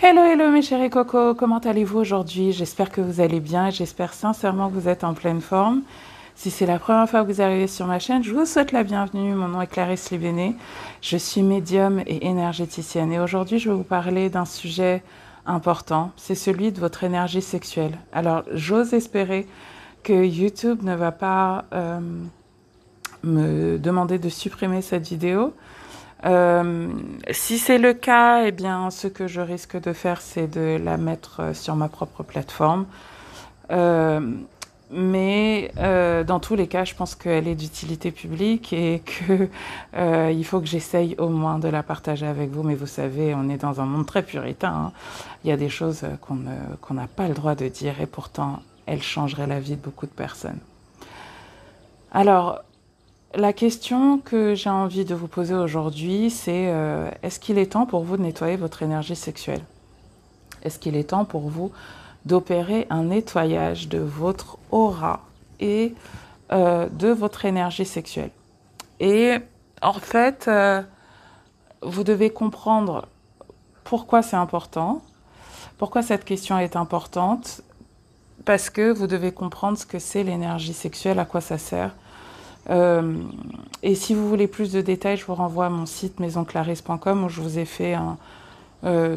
Hello, hello mes chéris cocos, comment allez-vous aujourd'hui? J'espère que vous allez bien, j'espère sincèrement que vous êtes en pleine forme. Si c'est la première fois que vous arrivez sur ma chaîne, je vous souhaite la bienvenue. Mon nom est Clarisse Libéné, je suis médium et énergéticienne. Et aujourd'hui je vais vous parler d'un sujet important, c'est celui de votre énergie sexuelle. Alors j'ose espérer que YouTube ne va pas euh, me demander de supprimer cette vidéo euh, si c'est le cas, eh bien, ce que je risque de faire, c'est de la mettre euh, sur ma propre plateforme. Euh, mais dans tous les cas, je pense qu'elle est d'utilité publique et que il faut que j'essaye au moins de la partager avec vous. Mais vous savez, on est dans un monde très puritain. Hein. Il y a des choses qu'on qu'on n'a pas le droit de dire et pourtant, elles changeraient la vie de beaucoup de personnes. Alors, la question que j'ai envie de vous poser aujourd'hui, c'est euh, est-ce qu'il est temps pour vous de nettoyer votre énergie sexuelle? Est-ce qu'il est temps pour vous d'opérer un nettoyage de votre aura et euh, de votre énergie sexuelle? Et en fait, euh, vous devez comprendre pourquoi c'est important, pourquoi cette question est importante, parce que vous devez comprendre ce que c'est l'énergie sexuelle, à quoi ça sert et si vous voulez plus de détails, je vous renvoie à mon site maisonclarisse.com où je vous ai fait euh,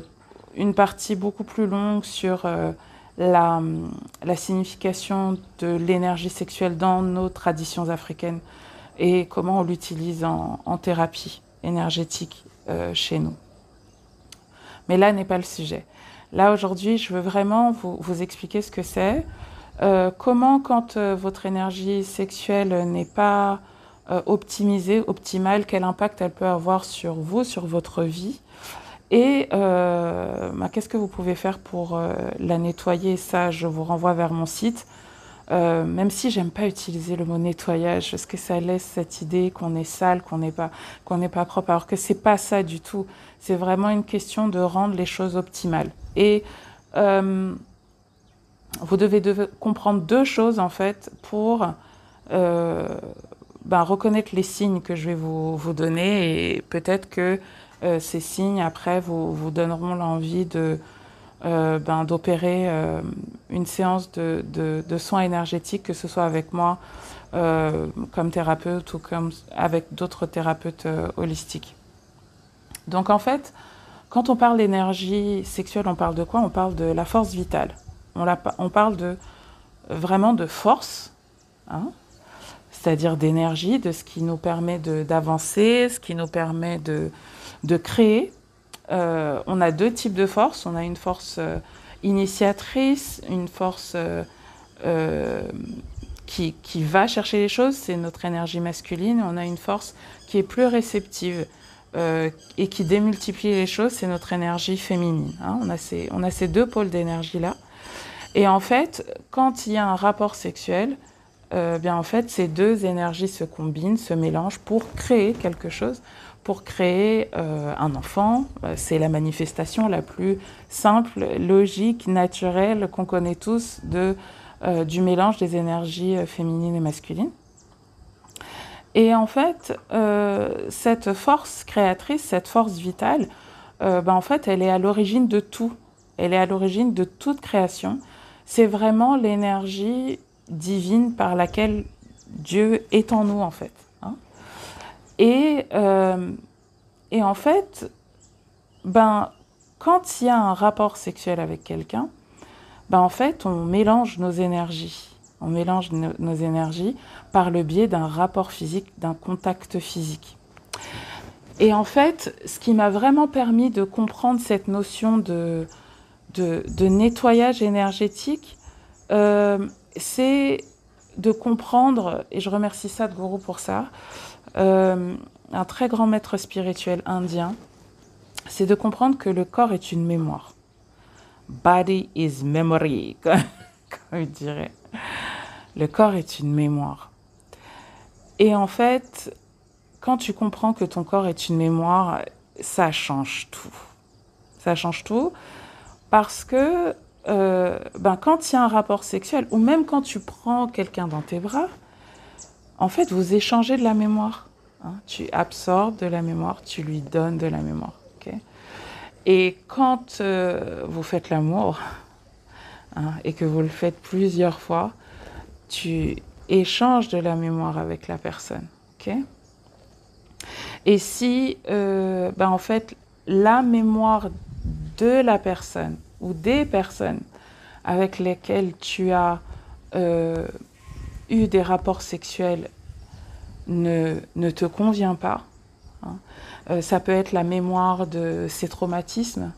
une partie beaucoup plus longue sur euh, la, signification de l'énergie sexuelle dans nos traditions africaines et comment on l'utilise en, thérapie énergétique euh, chez nous. Mais là n'est pas le sujet. Là aujourd'hui, je veux vraiment vous expliquer ce que c'est. Euh, comment, quand euh, votre énergie sexuelle n'est pas euh, optimisée, optimale, quel impact elle peut avoir sur vous, sur votre vie? Et bah, qu'est-ce que vous pouvez faire pour la nettoyer? Ça, je vous renvoie vers mon site. Même si j'aime pas utiliser le mot nettoyage, parce que ça laisse cette idée qu'on est sale, qu'on n'est pas, pas propre, alors que c'est pas ça du tout. C'est vraiment une question de rendre les choses optimales. Et vous devez, comprendre deux choses en fait pour euh, ben, reconnaître les signes que je vais vous, vous donner et peut-être que euh, ces signes après vous, vous donneront l'envie de euh, ben, d'opérer une séance de, de, de, soins énergétiques, que ce soit avec moi comme thérapeute ou comme avec d'autres thérapeutes holistiques. Donc en fait, quand on parle d'énergie sexuelle, on parle de quoi? On parle de la force vitale. On, parle de, vraiment de force, hein, c'est-à-dire d'énergie, de ce qui nous permet d'avancer, ce qui nous permet de, de créer. Euh, on a deux types de force. On a une force euh, initiatrice, une force euh, qui, qui, va chercher les choses, c'est notre énergie masculine. On a une force qui est plus réceptive et qui démultiplie les choses, c'est notre énergie féminine. Hein. On, a ces, on a ces deux pôles d'énergie-là. Et en fait, quand il y a un rapport sexuel, euh, bien en fait, ces deux énergies se combinent, se mélangent pour créer quelque chose, pour créer euh, un enfant. Euh, c'est la manifestation la plus simple, logique, naturelle qu'on connaît tous de, du mélange des énergies féminines et masculines. Et en fait, cette force créatrice, cette force vitale, ben en fait, elle est à l'origine de tout. Elle est à l'origine de toute création c'est vraiment l'énergie divine par laquelle Dieu est en nous, en fait. Hein. Et, euh, et en fait, ben, quand il y a un rapport sexuel avec quelqu'un, ben, en fait, on mélange nos énergies. On mélange no nos énergies par le biais d'un rapport physique, d'un contact physique. Et en fait, ce qui m'a vraiment permis de comprendre cette notion de, de, nettoyage énergétique, euh, c'est de comprendre, et je remercie Sadhguru pour ça, euh, un très grand maître spirituel indien, c'est de comprendre que le corps est une mémoire. Body is memory, comme il dirait. Le corps est une mémoire. Et en fait, quand tu comprends que ton corps est une mémoire, ça change tout. Ça change tout parce que euh, ben, quand il y a un rapport sexuel, ou même quand tu prends quelqu'un dans tes bras, en fait, vous échangez de la mémoire. Hein, tu absorbes de la mémoire, tu lui donnes de la mémoire. Et quand euh, vous faites l'amour hein, et que vous le faites plusieurs fois, tu échanges de la mémoire avec la personne. et si, euh, ben en fait, la mémoire de la personne ou des personnes avec lesquelles tu as euh, eu des rapports sexuels ne, ne te convient pas, hein, euh, ça peut être la mémoire de ses traumatismes,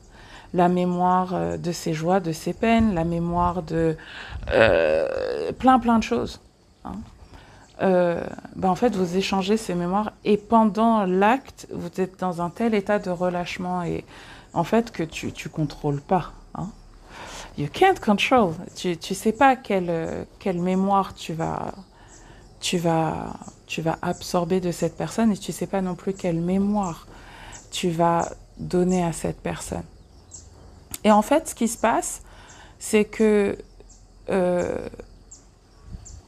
la mémoire de ses joies, de ses peines, la mémoire de plein plein de choses. Hein. Euh, ben en fait, vous échangez ces mémoires et pendant l'acte, vous êtes dans un tel état de relâchement et en fait que tu ne contrôles pas. Hein. You can't control. Tu ne sais pas quelle, quelle mémoire tu vas, tu, vas, tu vas absorber de cette personne et tu ne sais pas non plus quelle mémoire tu vas donner à cette personne. Et en fait, ce qui se passe, c'est que euh,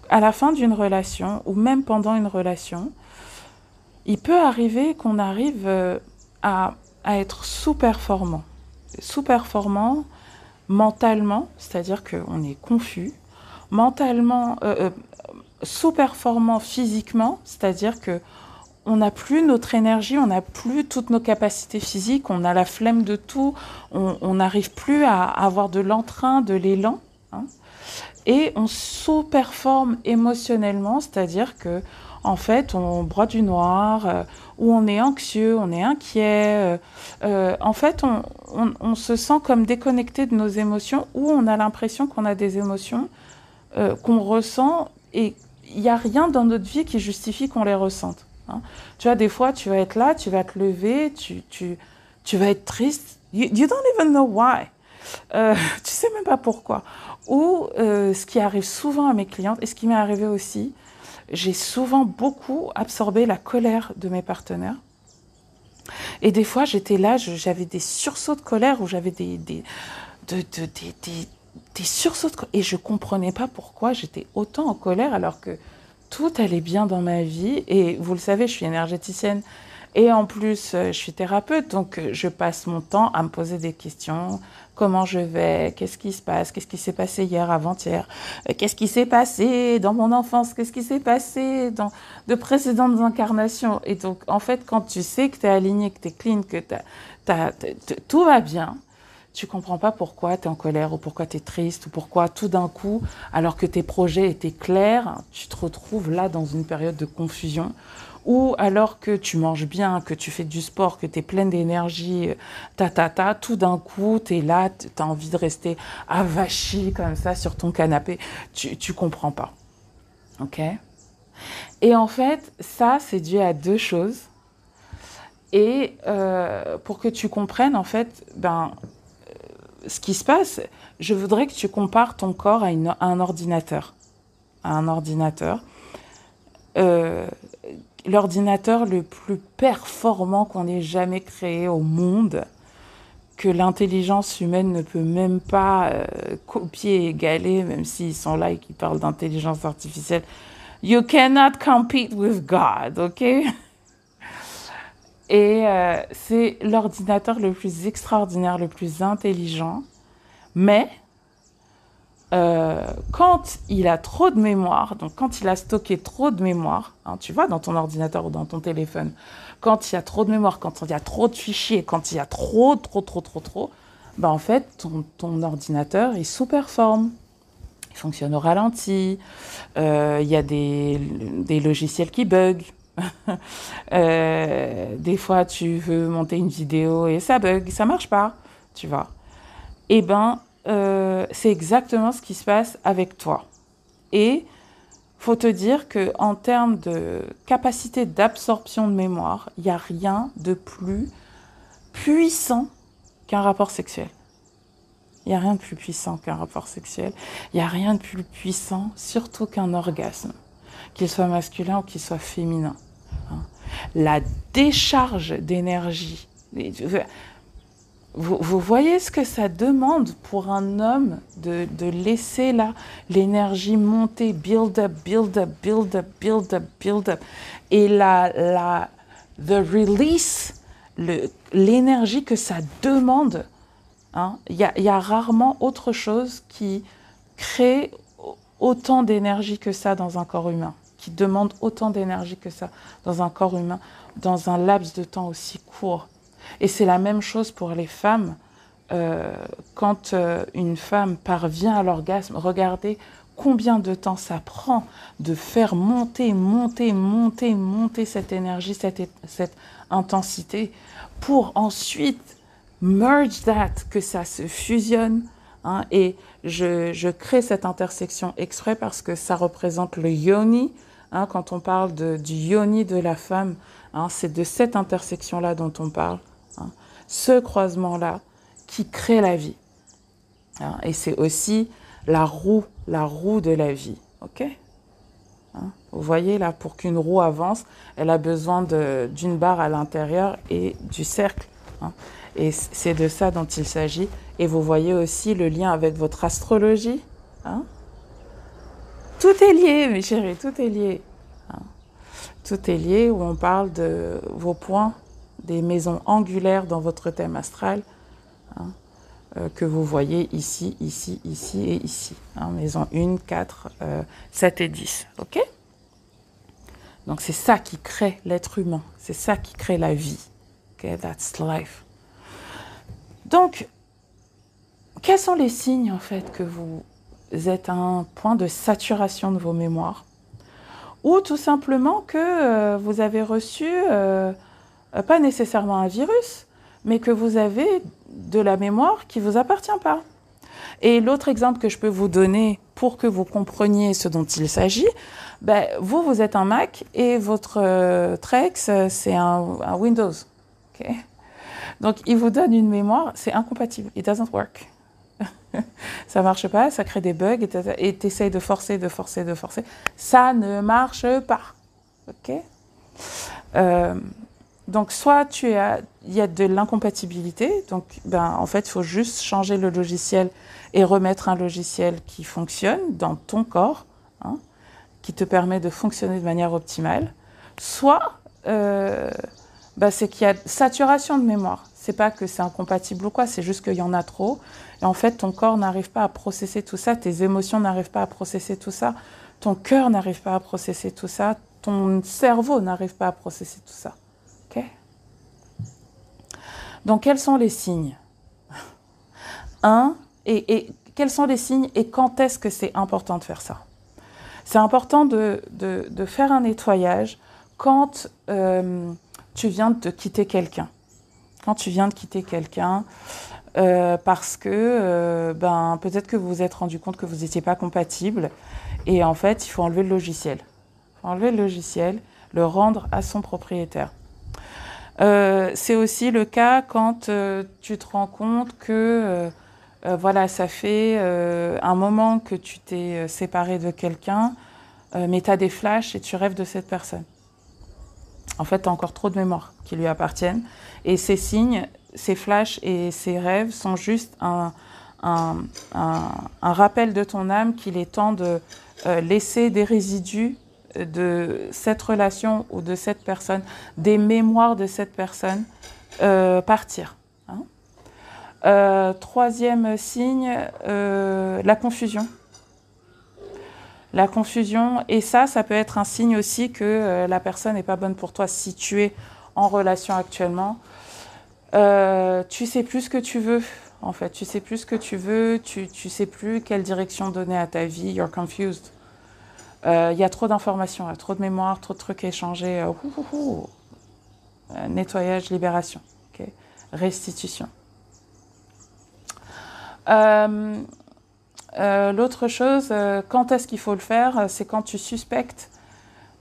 à la fin d'une relation ou même pendant une relation, il peut arriver qu'on arrive euh, à, être sous-performant. Sous-performant mentalement, c'est-à-dire qu'on est confus, mentalement, euh, euh, sous-performant physiquement, c'est-à-dire que on n'a plus notre énergie, on n'a plus toutes nos capacités physiques, on a la flemme de tout, on n'arrive plus à avoir de l'entrain, de l'élan. Hein et on sous-performe émotionnellement, c'est-à-dire que en fait, on broie du noir, euh, ou on est anxieux, on est inquiet. Euh, euh, en fait, on, se sent comme déconnecté de nos émotions, ou on a l'impression qu'on a des émotions qu'on ressent, et il n'y a rien dans notre vie qui justifie qu'on les ressente. Hein. Tu vois, des fois, tu vas être là, tu vas te lever, tu, vas être triste. You, you don't even know why. tu sais même pas pourquoi. Ou euh, ce qui arrive souvent à mes clientes, et ce qui m'est arrivé aussi, j'ai souvent beaucoup absorbé la colère de mes partenaires. Et des fois, j'étais là, j'avais des sursauts de colère ou j'avais des, des, de, de, des, des, sursauts de colère. Et je ne comprenais pas pourquoi j'étais autant en colère alors que tout allait bien dans ma vie. Et vous le savez, je suis énergéticienne. Et en plus, euh, je suis thérapeute, donc euh, je passe mon temps à me poser des questions, comment je vais, qu'est-ce qui se passe, qu'est-ce qui s'est passé hier, avant-hier, euh, qu'est-ce qui s'est passé dans mon enfance, qu'est-ce qui s'est passé dans de précédentes incarnations? Et donc, en fait, quand tu sais que tu es aligné, que tu es clean, que tout va bien, tu comprends pas pourquoi tu es en colère ou pourquoi tu es triste ou pourquoi tout d'un coup, alors que tes projets étaient clairs, tu te retrouves là dans une période de confusion ou alors que tu manges bien, que tu fais du sport, que tu es pleine d'énergie, ta ta ta, tout d'un coup, tu es là, tu as envie de rester avachi comme ça sur ton canapé, tu tu comprends pas. OK? Et en fait, ça c'est dû à deux choses. Et euh, pour que tu comprennes en fait, ben euh, ce qui se passe, je voudrais que tu compares ton corps à, un ordinateur. À un ordinateur. Euh, l'ordinateur le plus performant qu'on ait jamais créé au monde, que l'intelligence humaine ne peut même pas euh, copier égaler, même s'ils sont là et qu'ils parlent d'intelligence artificielle. You cannot compete with God, ok? Et euh, c'est l'ordinateur le plus extraordinaire, le plus intelligent, mais euh, quand il a trop de mémoire, donc quand il a stocké trop de mémoire, hein, tu vois, dans ton ordinateur ou dans ton téléphone, quand il y a trop de mémoire, quand il y a trop de fichiers, quand il y a trop, trop, trop, trop, trop, bah en fait, ton, ton ordinateur, il sous-performe. Il fonctionne au ralenti. Euh, il y a des, des logiciels qui bug. euh, des fois, tu veux monter une vidéo et ça bug, ça marche pas, tu vois. Eh ben, euh, c'est exactement ce qui se passe avec toi. Et faut te dire que en termes de capacité d'absorption de mémoire, il n'y a rien de plus puissant qu'un rapport sexuel. Il n'y a rien de plus puissant qu'un rapport sexuel. Il n'y a rien de plus puissant, surtout qu'un orgasme, qu'il soit masculin ou qu'il soit féminin. Hein. La décharge d'énergie. Vous, voyez ce que ça demande pour un homme de, laisser là l'énergie monter, build up, build up, build up, build up, build up. Et la, la, the release l'énergie que ça demande. Hein. Il y, y, a, rarement autre chose qui crée autant d'énergie que ça dans un corps humain, qui demande autant d'énergie que ça dans un corps humain, dans un laps de temps aussi court. Et c'est la même chose pour les femmes. Euh, quand euh, une femme parvient à l'orgasme, regardez combien de temps ça prend de faire monter, monter, monter, monter cette énergie, cette, cette intensité, pour ensuite merge that, que ça se fusionne. Hein, et je, je, crée cette intersection exprès parce que ça représente le yoni. Hein, quand on parle du yoni de la femme, hein, c'est de cette intersection-là dont on parle. Hein. ce croisement-là qui crée la vie. Et c'est aussi la roue, la roue de la vie. OK Vous voyez là, pour qu'une roue avance, elle a besoin d'une barre à l'intérieur et du cercle. Et c'est de ça dont il s'agit. Et vous voyez aussi le lien avec votre astrologie. Tout est lié, mes chéris, tout est lié. Hein tout est lié où on parle de vos points, des maisons angulaires dans votre thème astral. Hein euh, que vous voyez ici, ici, ici et ici. Hein, maison 1, 4, euh, 7 et 10. OK? Donc c'est ça qui crée l'être humain. C'est ça qui crée la vie. OK? That's life. Donc, quels sont les signes en fait que vous êtes un point de saturation de vos mémoires Ou tout simplement que euh, vous avez reçu, euh, pas nécessairement un virus, mais que vous avez de la mémoire qui ne vous appartient pas. Et l'autre exemple que je peux vous donner pour que vous compreniez ce dont il s'agit, ben, vous, vous êtes un Mac et votre euh, Trex, c'est un, Windows. Donc, il vous donne une mémoire, c'est incompatible. It doesn't work. ça marche pas, ça crée des bugs et tu de forcer, de forcer, de forcer. Ça ne marche pas. OK? Euh, donc, soit tu as, il y a de l'incompatibilité, donc ben, en fait, il faut juste changer le logiciel et remettre un logiciel qui fonctionne dans ton corps, hein, qui te permet de fonctionner de manière optimale. Soit, euh, ben, c'est qu'il y a saturation de mémoire. C'est pas que c'est incompatible ou quoi, c'est juste qu'il y en a trop. Et en fait, ton corps n'arrive pas à processer tout ça, tes émotions n'arrivent pas à processer tout ça, ton cœur n'arrive pas à processer tout ça, ton cerveau n'arrive pas à processer tout ça. Donc, quels sont les signes? Un, et, quels sont les signes et quand est-ce que c'est important de faire ça? C'est important de, faire un nettoyage quand euh, tu viens de quitter quelqu'un. Quand tu viens de quitter quelqu'un, euh, parce que euh, ben, peut-être que vous vous êtes rendu compte que vous n'étiez pas compatible et en fait, il faut enlever le logiciel. Enlever le logiciel, le rendre à son propriétaire. Euh, c'est aussi le cas quand tu te rends compte que voilà, ça fait un moment que tu t'es séparé de quelqu'un, mais tu as des flashs et tu rêves de cette personne. En fait, as encore trop de mémoires qui lui appartiennent. Et ces signes, ces flashs et ces rêves sont juste un, rappel de ton âme qu'il est temps de laisser des résidus de cette relation ou de cette personne, des mémoires de cette personne, euh, partir. Hein. Euh, troisième signe, euh, la confusion. La confusion, et ça, ça peut être un signe aussi que la personne n'est pas bonne pour toi si tu es en relation actuellement. tu sais plus ce que tu veux, en fait. Tu sais plus ce que tu veux, tu, tu sais plus quelle direction donner à ta vie. You're confused. Euh, il y a trop d'informations, trop de mémoire, trop de trucs échangés. Euh, euh, nettoyage, libération, restitution. L'autre chose, quand est-ce qu'il faut le faire? C'est quand tu suspectes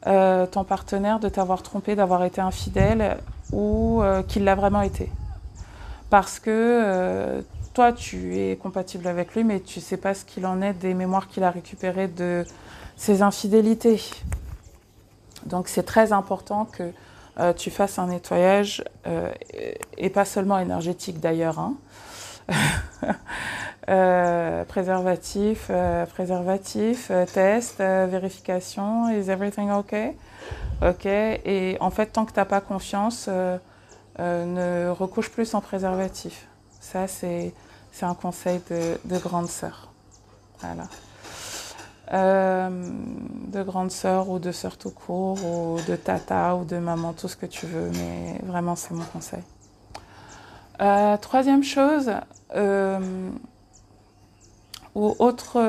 ton partenaire de t'avoir trompé, d'avoir été infidèle ou qu'il l'a vraiment été. Parce que toi, tu es compatible avec lui, mais tu ne sais pas ce qu'il en est des mémoires qu'il a récupérées de ses infidélités. Donc c'est très important que euh, tu fasses un nettoyage, euh, et pas seulement énergétique d'ailleurs. Hein. euh, préservatif, euh, préservatif, euh, test, vérification, is everything okay? Ok. Et en fait, tant que tu n'as pas confiance, ne recouche plus sans préservatif. Ça, c'est un conseil de, de grande sœur. Voilà. de grande sœur ou de sœur tout court ou de tata ou de maman, tout ce que tu veux, mais vraiment c'est mon conseil. Troisième chose, ou autre,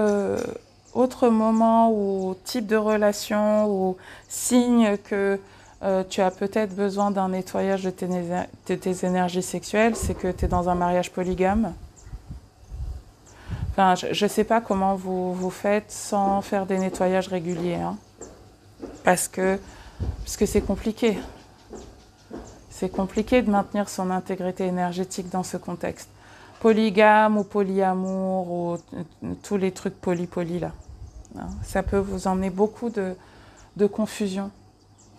autre moment ou type de relation ou signe que euh, tu as peut-être besoin d'un nettoyage de tes, énergies sexuelles, c'est que tu es dans un mariage polygame. Enfin, je ne sais pas comment vous, vous faites sans faire des nettoyages réguliers. Hein. parce que parce que c'est compliqué. C'est compliqué de maintenir son intégrité énergétique dans ce contexte. Polygame ou polyamour ou tous les trucs poly-poly là. Hein. Ça peut vous emmener beaucoup de, confusion.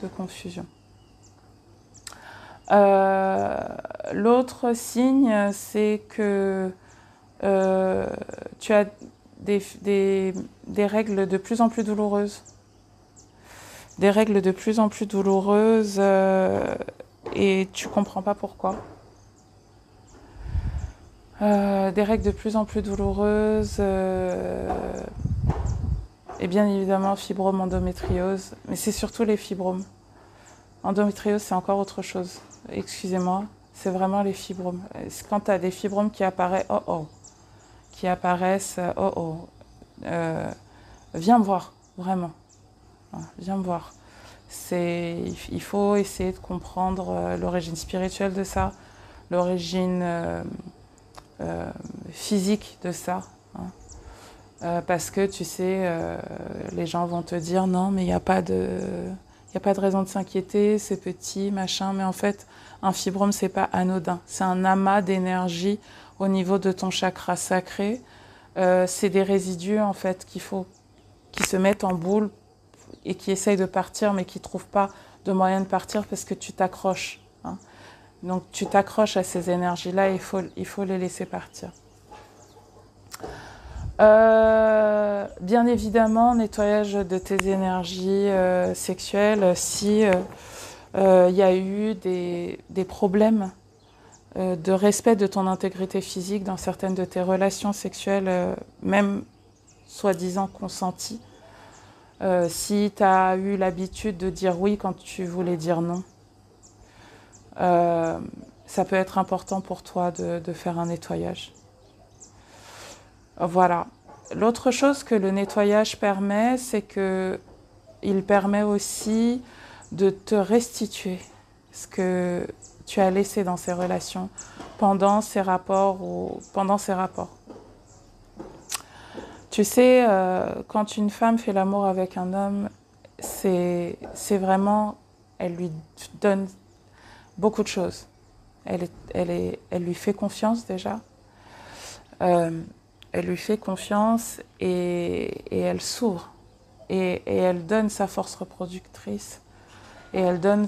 De confusion. Euh, L'autre signe, c'est que euh, tu as des, règles de plus en plus douloureuses. Des règles de plus en plus douloureuses euh, et tu comprends pas pourquoi. Euh, des règles de plus en plus douloureuses. Euh, et bien évidemment, fibrome, endométriose. Mais c'est surtout les fibromes. Endométriose, c'est encore autre chose. Excusez-moi, c'est vraiment les fibromes. Quand tu as des fibromes qui apparaissent, oh oh, qui apparaissent, oh oh, euh, viens me voir, vraiment. Viens me voir. Il faut essayer de comprendre euh, l'origine spirituelle de ça, l'origine euh, euh, physique de ça. Hein. Parce que tu sais, les gens vont te dire non, mais il n'y a, pas de, a pas de raison de s'inquiéter, c'est petit, machin. Mais en fait, un fibrome, c'est pas anodin. C'est un amas d'énergie au niveau de ton chakra sacré. C'est des résidus, en fait, qu'il faut, qui se mettent en boule et qui essayent de partir, mais qui ne trouvent pas de moyen de partir parce que tu t'accroches. Hein. Donc, tu t'accroches à ces énergies-là il faut, il faut les laisser partir. Euh, bien évidemment, nettoyage de tes énergies euh, sexuelles si il euh, y a eu des, des problèmes de respect de ton intégrité physique dans certaines de tes relations sexuelles, même soi-disant consenties. Si tu as eu l'habitude de dire oui quand tu voulais dire non, ça peut être important pour toi de, de faire un nettoyage. Voilà. L'autre chose que le nettoyage permet, c'est que il permet aussi de te restituer ce que tu as laissé dans ces relations pendant ces rapports ou pendant ces rapports. Tu sais, euh, quand une femme fait l'amour avec un homme, c'est vraiment, elle lui donne beaucoup de choses. Elle, elle, est, elle lui fait confiance déjà. Euh, elle lui fait confiance et, et elle s'ouvre. Et, et, elle donne sa force reproductrice. Et elle donne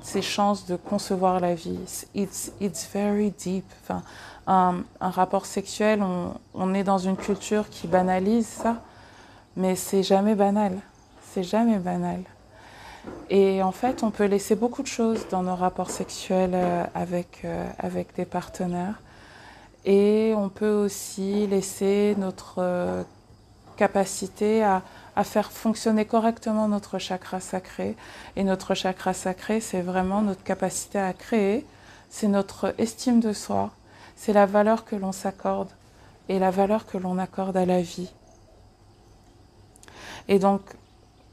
ses chances de concevoir la vie. It's, it's very deep. Enfin, un, rapport sexuel, on, on, est dans une culture qui banalise ça, mais c'est jamais banal. C'est jamais banal. Et en fait, on peut laisser beaucoup de choses dans nos rapports sexuels euh, avec, euh, avec des partenaires. Et on peut aussi laisser notre euh, capacité à, à, faire fonctionner correctement notre chakra sacré. Et notre chakra sacré, c'est vraiment notre capacité à créer, c'est notre estime de soi, c'est la valeur que l'on s'accorde et la valeur que l'on accorde à la vie. Et donc,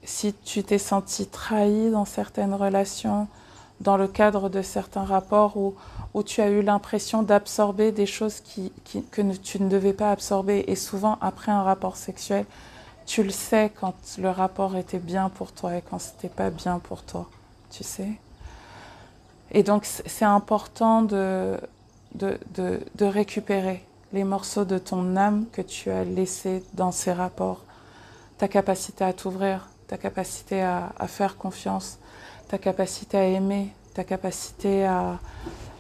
si tu t'es senti trahi dans certaines relations, dans le cadre de certains rapports où, où tu as eu l'impression d'absorber des choses qui, que tu ne devais pas absorber. Et souvent, après un rapport sexuel, tu le sais quand le rapport était bien pour toi et quand c'était pas bien pour toi, tu sais. Et donc, c'est important de, de, de, récupérer les morceaux de ton âme que tu as laissés dans ces rapports, ta capacité à t'ouvrir, ta capacité à, faire confiance, ta capacité à aimer, ta capacité à,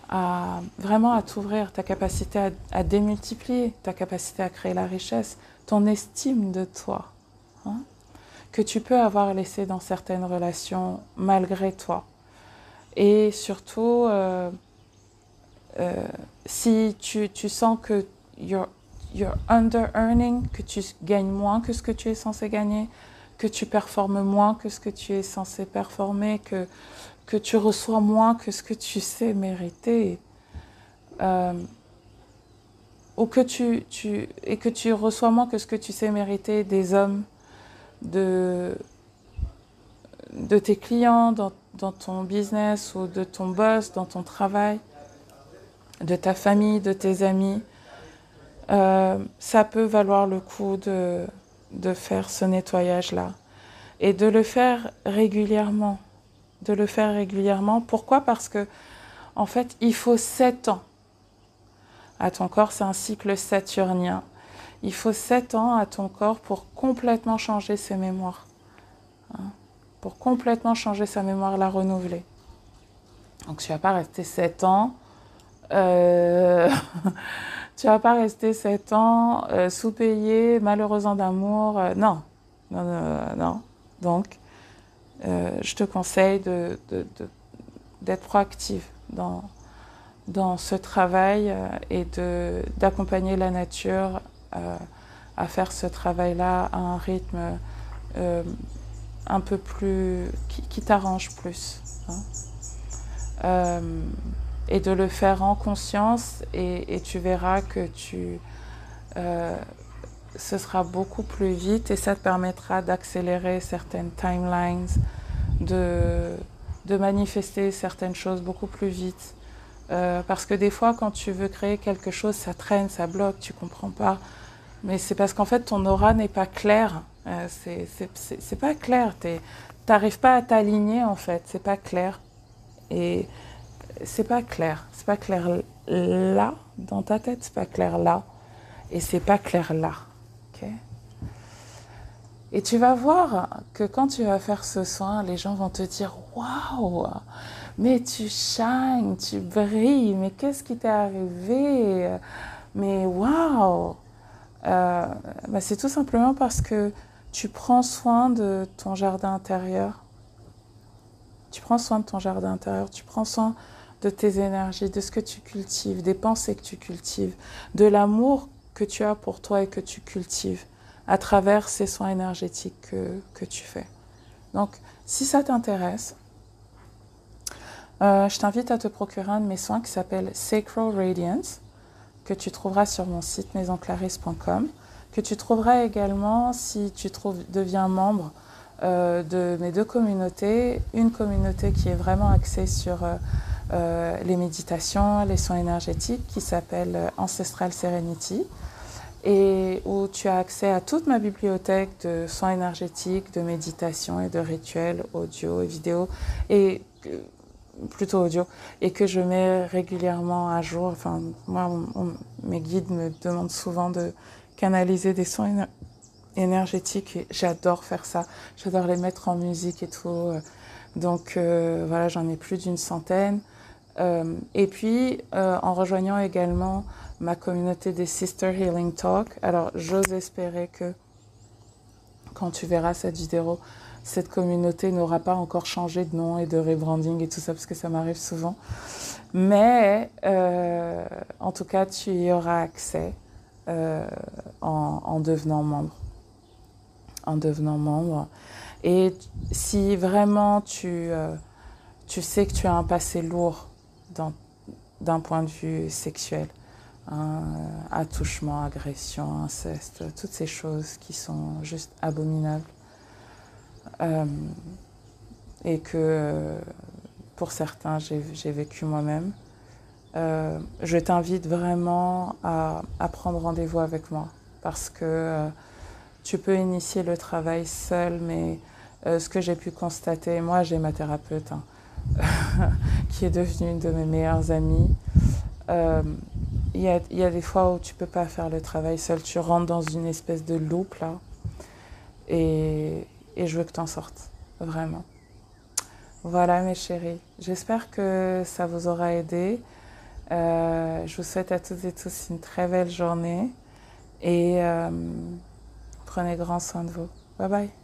à vraiment à t'ouvrir, ta capacité à, démultiplier, ta capacité à créer la richesse, ton estime de toi, hein, que tu peux avoir laissé dans certaines relations malgré toi. Et surtout, euh, euh, si tu, tu, sens que you're, you're under-earning, que tu gagnes moins que ce que tu es censé gagner, que tu performes moins que ce que tu es censé performer, que, que tu reçois moins que ce que tu sais mériter, euh, ou que tu, tu, et que tu reçois moins que ce que tu sais mériter des hommes, de, de tes clients, dans, dans ton business ou de ton boss, dans ton travail, de ta famille, de tes amis, euh, ça peut valoir le coup de, de faire ce nettoyage-là et de le faire régulièrement. De le faire régulièrement. Pourquoi? Parce que, en fait, il faut sept ans à ton corps. C'est un cycle saturnien. Il faut sept ans à ton corps pour complètement changer ses mémoires. Hein pour complètement changer sa mémoire, la renouveler. Donc tu vas pas rester sept ans. Euh... tu vas pas rester sept ans euh, sous-payé, malheureux d'amour. Euh, non. non, non. Donc, euh, je te conseille d'être proactive dans, ce travail euh, et d'accompagner la nature à faire ce travail-là à un rythme un peu plus. qui, t'arrange plus. Hein. Euh, et de le faire en conscience, et, tu verras que tu. Euh, ce sera beaucoup plus vite et ça te permettra d'accélérer certaines timelines, de, de manifester certaines choses beaucoup plus vite. Euh, parce que des fois, quand tu veux créer quelque chose, ça traîne, ça bloque, tu comprends pas. Mais c'est parce qu'en fait, ton aura n'est pas claire. Euh, c'est pas clair. T'arrives pas à t'aligner en fait. C'est pas clair. Et c'est pas clair. C'est pas clair là dans ta tête. C'est pas clair là. Et c'est pas clair là. et tu vas voir que quand tu vas faire ce soin, les gens vont te dire Waouh, mais tu shines, tu brilles, mais qu'est-ce qui t'est arrivé? Mais waouh euh, bah C'est tout simplement parce que tu prends soin de ton jardin intérieur. Tu prends soin de ton jardin intérieur, tu prends soin de tes énergies, de ce que tu cultives, des pensées que tu cultives, de l'amour que tu as pour toi et que tu cultives à travers ces soins énergétiques que, tu fais. Donc, si ça t'intéresse, euh, je t'invite à te procurer un de mes soins qui s'appelle Sacral Radiance, que tu trouveras sur mon site maisonclarisse.com que tu trouveras également si tu deviens membre euh, de mes deux communautés. Une communauté qui est vraiment axée sur euh, euh, les méditations, les soins énergétiques, qui s'appelle Ancestral Serenity, et où tu as accès à toute ma bibliothèque de soins énergétiques, de méditation et de rituels audio et vidéo, plutôt audio, et que je mets régulièrement à jour. Enfin, moi, mes guides me demandent souvent de canaliser des sons énergétiques et j'adore faire ça. J'adore les mettre en musique et tout. Donc euh, voilà, j'en ai plus d'une centaine. Euh, et puis, euh, en rejoignant également ma communauté des Sister Healing Talk, alors j'ose espérer que quand tu verras cette vidéo, cette communauté n'aura pas encore changé de nom et de rebranding et tout ça, parce que ça m'arrive souvent. Mais euh, en tout cas, tu y auras accès euh, en, en, devenant membre. En devenant membre. Et si vraiment tu, euh, tu sais que tu as un passé lourd d'un point de vue sexuel, hein, attouchement, agression, inceste, toutes ces choses qui sont juste abominables, euh, et que pour certains j'ai vécu moi-même, euh, je t'invite vraiment à, prendre rendez-vous avec moi. Parce que euh, tu peux initier le travail seul, mais ce que j'ai pu constater, moi j'ai ma thérapeute hein, qui est devenue une de mes meilleures amies. Il y, y, a, des fois où tu peux pas faire le travail seul, tu rentres dans une espèce de loupe là, et, et je veux que tu en sortes, vraiment. Voilà mes chéris, j'espère que ça vous aura aidé. Euh, je vous souhaite à toutes et tous une très belle journée et euh, prenez grand soin de vous. Bye bye.